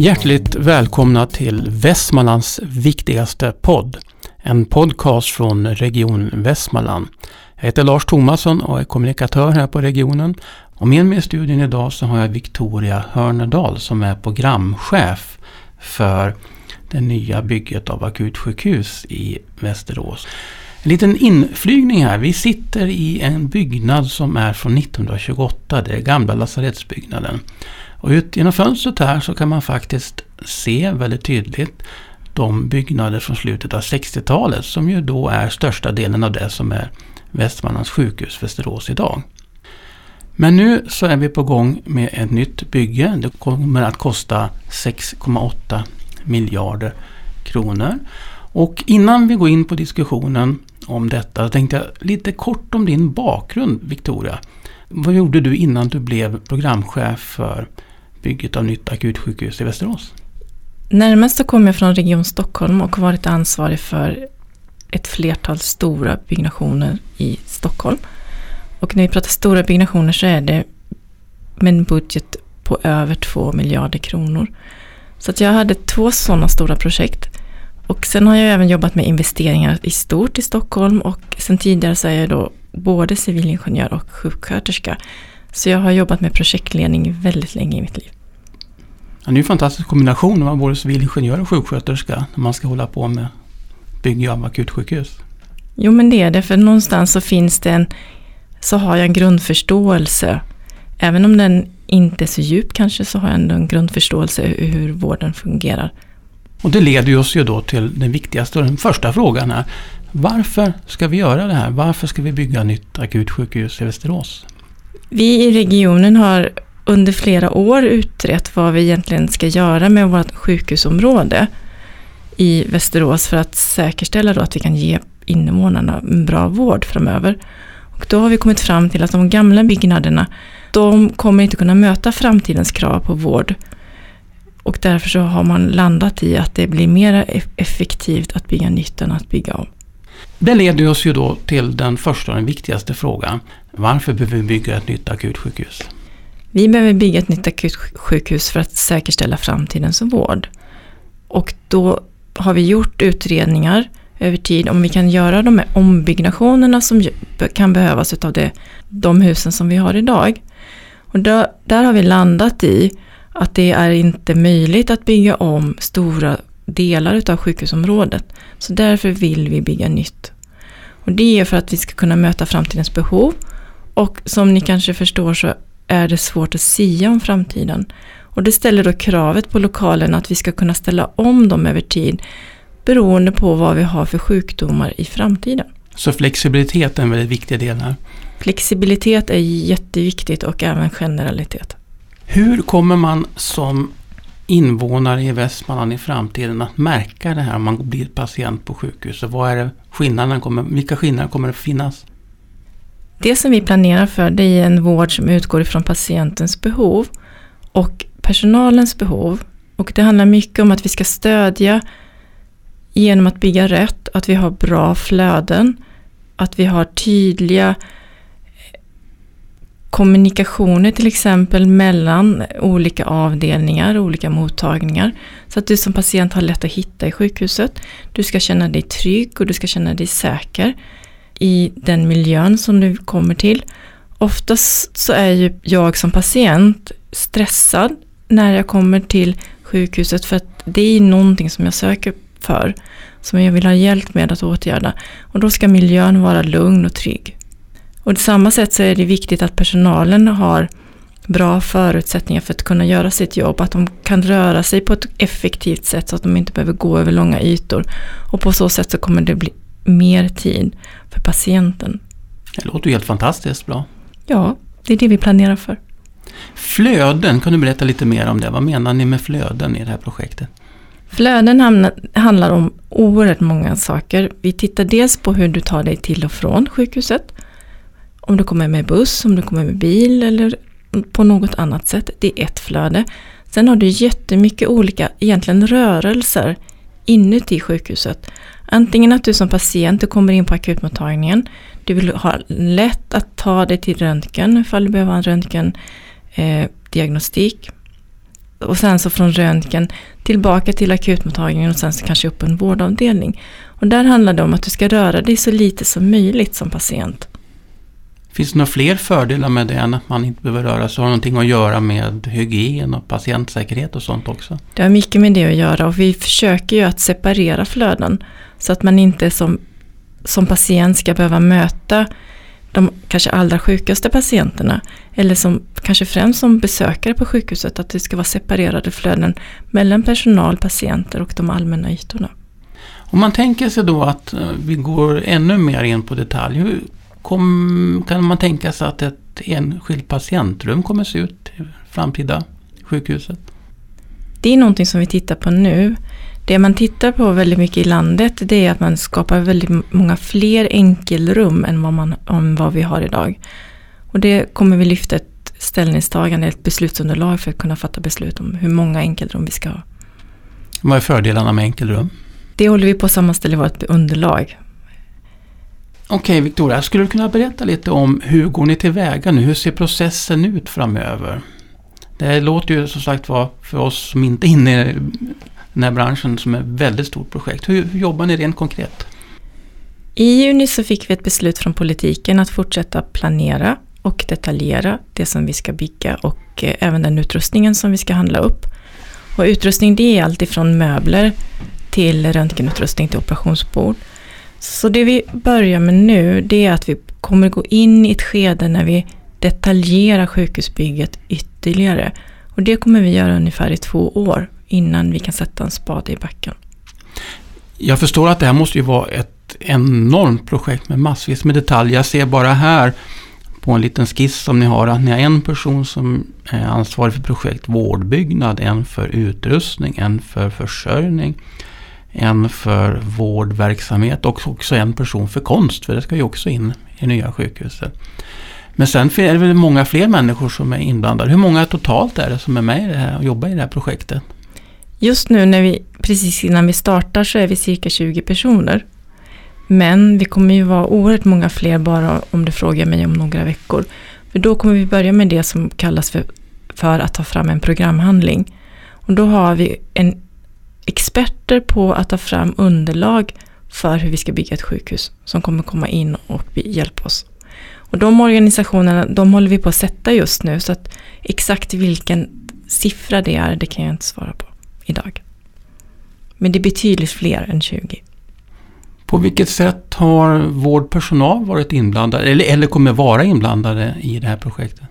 Hjärtligt välkomna till Västmanlands viktigaste podd. En podcast från Region Västmanland. Jag heter Lars Thomasson och är kommunikatör här på regionen. Och med mig i studion idag så har jag Victoria Hörnedal som är programchef för det nya bygget av akutsjukhus i Västerås. En liten inflygning här. Vi sitter i en byggnad som är från 1928. Det är gamla lasarettsbyggnaden. Och ut genom fönstret här så kan man faktiskt se väldigt tydligt de byggnader från slutet av 60-talet som ju då är största delen av det som är Västmanlands sjukhus Västerås idag. Men nu så är vi på gång med ett nytt bygge. Det kommer att kosta 6,8 miljarder kronor. Och innan vi går in på diskussionen om detta tänkte jag lite kort om din bakgrund Victoria. Vad gjorde du innan du blev programchef för bygget av nytt akutsjukhus i Västerås? Närmast så kom jag från Region Stockholm och har varit ansvarig för ett flertal stora byggnationer i Stockholm. Och när vi pratar stora byggnationer så är det med en budget på över 2 miljarder kronor. Så att jag hade två sådana stora projekt. Och sen har jag även jobbat med investeringar i stort i Stockholm och sen tidigare så är jag då både civilingenjör och sjuksköterska. Så jag har jobbat med projektledning väldigt länge i mitt liv. Ja, det är ju en fantastisk kombination att vara både civilingenjör och sjuksköterska när man ska hålla på med bygge av akutsjukhus. Jo men det är det, för någonstans så finns det en, så har jag en grundförståelse. Även om den inte är så djup kanske så har jag ändå en grundförståelse hur vården fungerar. Och det leder oss ju då till den viktigaste och den första frågan här. Varför ska vi göra det här? Varför ska vi bygga nytt akutsjukhus i Västerås? Vi i regionen har under flera år utrett vad vi egentligen ska göra med vårt sjukhusområde i Västerås för att säkerställa då att vi kan ge invånarna en bra vård framöver. Och då har vi kommit fram till att de gamla byggnaderna, de kommer inte kunna möta framtidens krav på vård. Och därför så har man landat i att det blir mer effektivt att bygga nytt än att bygga om. Det leder oss ju då till den första och den viktigaste frågan. Varför behöver vi bygga ett nytt akutsjukhus? Vi behöver bygga ett nytt akutsjukhus för att säkerställa framtidens vård. Och då har vi gjort utredningar över tid om vi kan göra de här ombyggnationerna som kan behövas av det, de husen som vi har idag. Och där, där har vi landat i att det är inte möjligt att bygga om stora delar av sjukhusområdet. Så därför vill vi bygga nytt. Och det är för att vi ska kunna möta framtidens behov. Och som ni kanske förstår så är det svårt att sia om framtiden. Och det ställer då kravet på lokalen att vi ska kunna ställa om dem över tid beroende på vad vi har för sjukdomar i framtiden. Så flexibilitet är en väldigt viktig del här? Flexibilitet är jätteviktigt och även generalitet. Hur kommer man som invånare i Västmanland i framtiden att märka det här om man blir patient på sjukhus? Och vad är det skillnaden kommer, vilka skillnader kommer det finnas? Det som vi planerar för det är en vård som utgår ifrån patientens behov och personalens behov. Och det handlar mycket om att vi ska stödja genom att bygga rätt, att vi har bra flöden, att vi har tydliga kommunikationer till exempel mellan olika avdelningar, olika mottagningar. Så att du som patient har lätt att hitta i sjukhuset. Du ska känna dig trygg och du ska känna dig säker i den miljön som du kommer till. Oftast så är ju jag som patient stressad när jag kommer till sjukhuset för att det är någonting som jag söker för. Som jag vill ha hjälp med att åtgärda. Och då ska miljön vara lugn och trygg. Och på samma sätt så är det viktigt att personalen har bra förutsättningar för att kunna göra sitt jobb. Att de kan röra sig på ett effektivt sätt så att de inte behöver gå över långa ytor. Och på så sätt så kommer det bli mer tid för patienten. Det låter ju helt fantastiskt bra. Ja, det är det vi planerar för. Flöden, kan du berätta lite mer om det? Vad menar ni med flöden i det här projektet? Flöden handlar om oerhört många saker. Vi tittar dels på hur du tar dig till och från sjukhuset. Om du kommer med buss, om du kommer med bil eller på något annat sätt. Det är ett flöde. Sen har du jättemycket olika, egentligen rörelser inuti sjukhuset. Antingen att du som patient du kommer in på akutmottagningen. Du vill ha lätt att ta dig till röntgen ifall du behöver en röntgendiagnostik. Eh, och sen så från röntgen tillbaka till akutmottagningen och sen så kanske upp en vårdavdelning. Och där handlar det om att du ska röra dig så lite som möjligt som patient. Finns det några fler fördelar med det än att man inte behöver röra sig? Har någonting att göra med hygien och patientsäkerhet och sånt också? Det har mycket med det att göra och vi försöker ju att separera flöden. Så att man inte som, som patient ska behöva möta de kanske allra sjukaste patienterna. Eller som, kanske främst som besökare på sjukhuset. Att det ska vara separerade flöden mellan personal, patienter och de allmänna ytorna. Om man tänker sig då att eh, vi går ännu mer in på detalj. Hur kom, kan man tänka sig att ett enskilt patientrum kommer se ut i framtida sjukhuset? Det är någonting som vi tittar på nu. Det man tittar på väldigt mycket i landet det är att man skapar väldigt många fler enkelrum än vad, man, än vad vi har idag. Och det kommer vi lyfta ett ställningstagande, ett beslutsunderlag för att kunna fatta beslut om hur många enkelrum vi ska ha. Vad är fördelarna med enkelrum? Det håller vi på att sammanställa i vårt underlag. Okej Victoria, skulle du kunna berätta lite om hur går ni tillväga nu? Hur ser processen ut framöver? Det låter ju som sagt var för oss som inte är inne i den här branschen som är ett väldigt stort projekt. Hur, hur jobbar ni rent konkret? I juni så fick vi ett beslut från politiken att fortsätta planera och detaljera det som vi ska bygga och eh, även den utrustningen som vi ska handla upp. Och utrustning det är allt ifrån möbler till röntgenutrustning till operationsbord. Så det vi börjar med nu det är att vi kommer gå in i ett skede när vi detaljerar sjukhusbygget ytterligare. Och det kommer vi göra ungefär i två år innan vi kan sätta en spade i backen. Jag förstår att det här måste ju vara ett enormt projekt med massvis med detaljer. Jag ser bara här på en liten skiss som ni har att ni har en person som är ansvarig för projekt vårdbyggnad, en för utrustning, en för försörjning, en för vårdverksamhet och också en person för konst, för det ska ju också in i nya sjukhuset. Men sen är det väl många fler människor som är inblandade. Hur många totalt är det som är med i det här och jobbar i det här projektet? Just nu när vi, precis innan vi startar så är vi cirka 20 personer. Men vi kommer ju vara oerhört många fler bara om du frågar mig om några veckor. För då kommer vi börja med det som kallas för, för att ta fram en programhandling. Och då har vi en experter på att ta fram underlag för hur vi ska bygga ett sjukhus som kommer komma in och hjälpa oss. Och de organisationerna, de håller vi på att sätta just nu så att exakt vilken siffra det är, det kan jag inte svara på idag. Men det är betydligt fler än 20. På vilket sätt har vårdpersonal varit inblandad eller, eller kommer vara inblandade i det här projektet?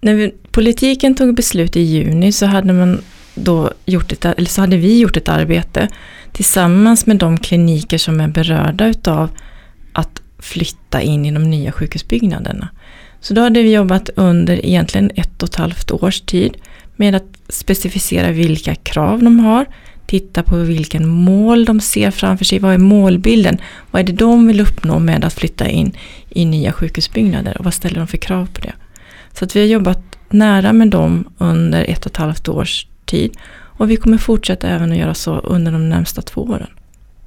När vi, politiken tog beslut i juni så hade man då gjort ett, eller så hade vi gjort ett arbete tillsammans med de kliniker som är berörda utav att flytta in i de nya sjukhusbyggnaderna. Så då hade vi jobbat under egentligen ett och ett halvt års tid med att specificera vilka krav de har, titta på vilken mål de ser framför sig, vad är målbilden, vad är det de vill uppnå med att flytta in i nya sjukhusbyggnader och vad ställer de för krav på det. Så att vi har jobbat nära med dem under ett och ett halvt års tid och vi kommer fortsätta även att göra så under de närmsta två åren.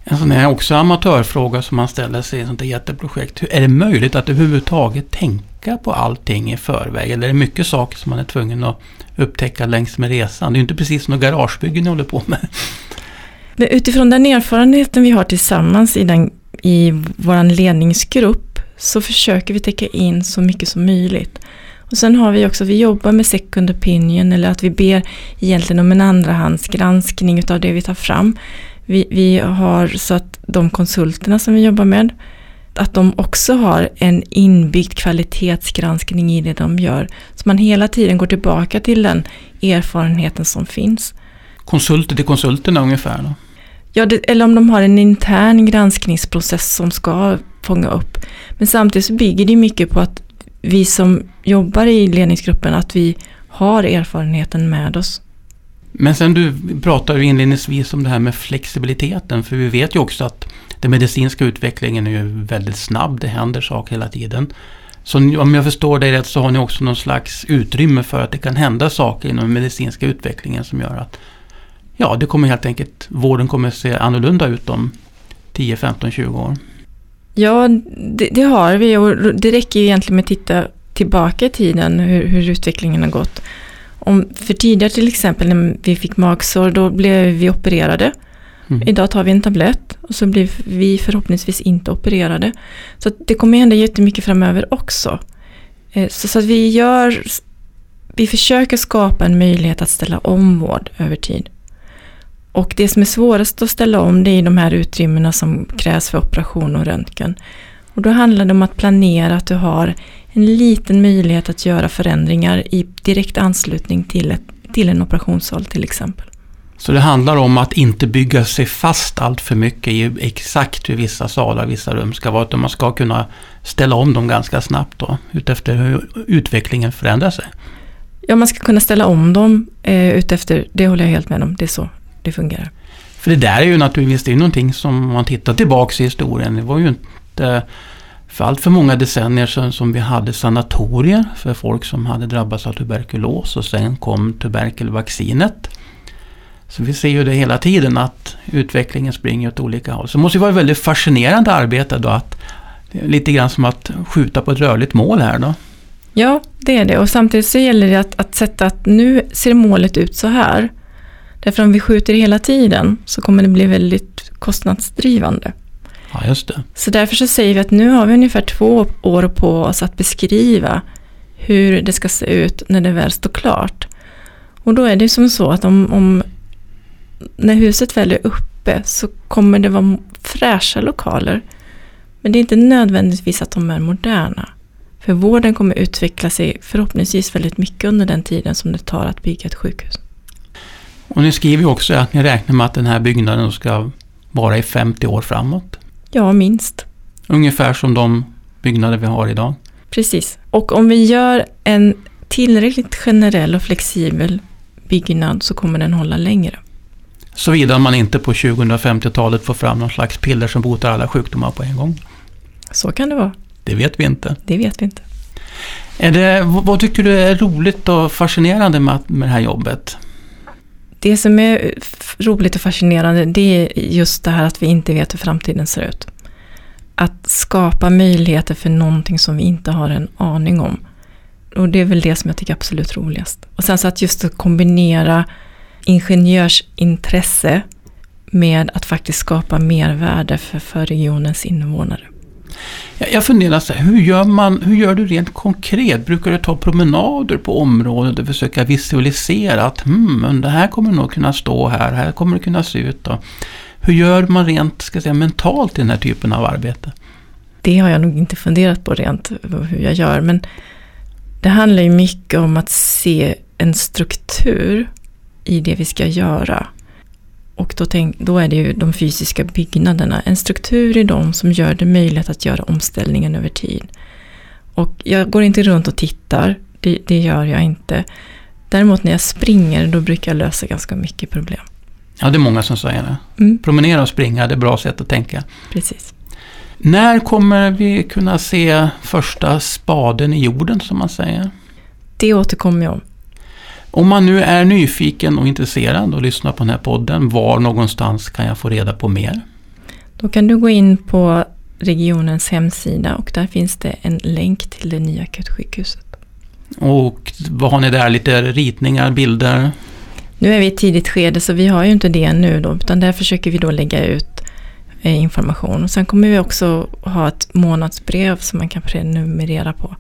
En sån här också amatörfråga som man ställer sig i ett sånt här jätteprojekt. Hur är det möjligt att överhuvudtaget tänka på allting i förväg? Eller är det mycket saker som man är tvungen att upptäcka längs med resan? Det är ju inte precis något garagebygge ni håller på med. Men utifrån den erfarenheten vi har tillsammans i, den, i vår ledningsgrupp så försöker vi täcka in så mycket som möjligt. Och sen har vi också, vi jobbar med second opinion eller att vi ber egentligen om en andrahandsgranskning utav det vi tar fram. Vi, vi har så att de konsulterna som vi jobbar med, att de också har en inbyggd kvalitetsgranskning i det de gör. Så man hela tiden går tillbaka till den erfarenheten som finns. Konsulter till konsulterna ungefär då? Ja, det, eller om de har en intern granskningsprocess som ska fånga upp. Men samtidigt så bygger det mycket på att vi som jobbar i ledningsgruppen, att vi har erfarenheten med oss. Men sen du pratade inledningsvis om det här med flexibiliteten. För vi vet ju också att den medicinska utvecklingen är ju väldigt snabb. Det händer saker hela tiden. Så om jag förstår dig rätt så har ni också någon slags utrymme för att det kan hända saker inom den medicinska utvecklingen som gör att ja, det kommer helt enkelt, vården kommer se annorlunda ut om 10, 15, 20 år. Ja, det, det har vi och det räcker ju egentligen med att titta tillbaka i tiden hur, hur utvecklingen har gått. Om, för tidigare till exempel när vi fick magsår, då blev vi opererade. Mm. Idag tar vi en tablett och så blir vi förhoppningsvis inte opererade. Så det kommer hända jättemycket framöver också. Eh, så, så att vi gör, vi försöker skapa en möjlighet att ställa om vård över tid. Och det som är svårast att ställa om det är de här utrymmena som krävs för operation och röntgen. Och då handlar det om att planera att du har en liten möjlighet att göra förändringar i direkt anslutning till, ett, till en operationssal till exempel. Så det handlar om att inte bygga sig fast allt för mycket i exakt hur vissa salar, vissa rum ska vara. Utan man ska kunna ställa om dem ganska snabbt då, utefter hur utvecklingen förändrar sig. Ja, man ska kunna ställa om dem eh, utefter, det håller jag helt med om, det är så det fungerar. För det där är ju naturligtvis det är någonting som man tittar tillbaka i historien. Det var ju inte Eh, för allt för många decennier sedan som vi hade sanatorier för folk som hade drabbats av tuberkulos och sen kom tuberkelvaccinet. Så vi ser ju det hela tiden att utvecklingen springer åt olika håll. Så det måste ju vara ett väldigt fascinerande arbete då att lite grann som att skjuta på ett rörligt mål här då. Ja, det är det. Och samtidigt så gäller det att, att sätta att nu ser målet ut så här. Därför om vi skjuter hela tiden så kommer det bli väldigt kostnadsdrivande. Ja, just det. Så därför så säger vi att nu har vi ungefär två år på oss att beskriva hur det ska se ut när det väl står klart. Och då är det som så att om, om när huset väl är uppe så kommer det vara fräscha lokaler. Men det är inte nödvändigtvis att de är moderna. För vården kommer utveckla sig förhoppningsvis väldigt mycket under den tiden som det tar att bygga ett sjukhus. Och ni skriver också att ni räknar med att den här byggnaden ska vara i 50 år framåt. Ja, minst. Ungefär som de byggnader vi har idag. Precis. Och om vi gör en tillräckligt generell och flexibel byggnad så kommer den hålla längre. Såvida man inte på 2050-talet får fram någon slags piller som botar alla sjukdomar på en gång. Så kan det vara. Det vet vi inte. Det vet vi inte. Är det, vad tycker du är roligt och fascinerande med, med det här jobbet? Det som är roligt och fascinerande det är just det här att vi inte vet hur framtiden ser ut. Att skapa möjligheter för någonting som vi inte har en aning om. Och det är väl det som jag tycker är absolut roligast. Och sen så att just att kombinera ingenjörsintresse med att faktiskt skapa mervärde för, för regionens invånare. Jag funderar så här, hur gör, man, hur gör du rent konkret? Brukar du ta promenader på området och försöka visualisera att hmm, det här kommer nog kunna stå här, här kommer det kunna se ut. Då. Hur gör man rent ska säga, mentalt i den här typen av arbete? Det har jag nog inte funderat på rent hur jag gör, men det handlar ju mycket om att se en struktur i det vi ska göra. Och då, tänk, då är det ju de fysiska byggnaderna, en struktur i dem som gör det möjligt att göra omställningen över tid. Och jag går inte runt och tittar, det, det gör jag inte. Däremot när jag springer, då brukar jag lösa ganska mycket problem. Ja, det är många som säger det. Mm. Promenera och springa, det är bra sätt att tänka. Precis. När kommer vi kunna se första spaden i jorden, som man säger? Det återkommer jag om. Man nu är nyfiken och intresserad och lyssnar på den här podden, var någonstans kan jag få reda på mer? Då kan du gå in på regionens hemsida och där finns det en länk till det nya akutsjukhuset. Och vad har ni där? Lite ritningar, bilder? Nu är vi i ett tidigt skede så vi har ju inte det nu då, utan där försöker vi då lägga ut eh, information. Och sen kommer vi också ha ett månadsbrev som man kan prenumerera på.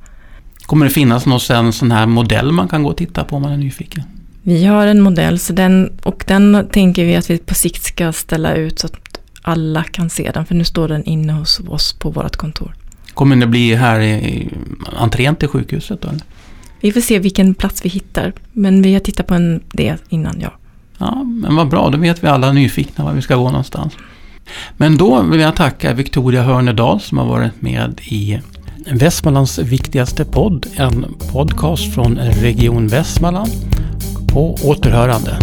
Kommer det finnas någon sen, sån här modell man kan gå och titta på om man är nyfiken? Vi har en modell så den, och den tänker vi att vi på sikt ska ställa ut så att alla kan se den. För nu står den inne hos oss på vårt kontor. Kommer det bli här i entrén till sjukhuset då? Eller? Vi får se vilken plats vi hittar. Men vi har tittat på en, det innan, ja. Ja, men vad bra. Då vet vi alla nyfikna var vi ska gå någonstans. Men då vill jag tacka Victoria Hörnedal som har varit med i Västmanlands viktigaste podd, en podcast från Region Västmanland. På återhörande.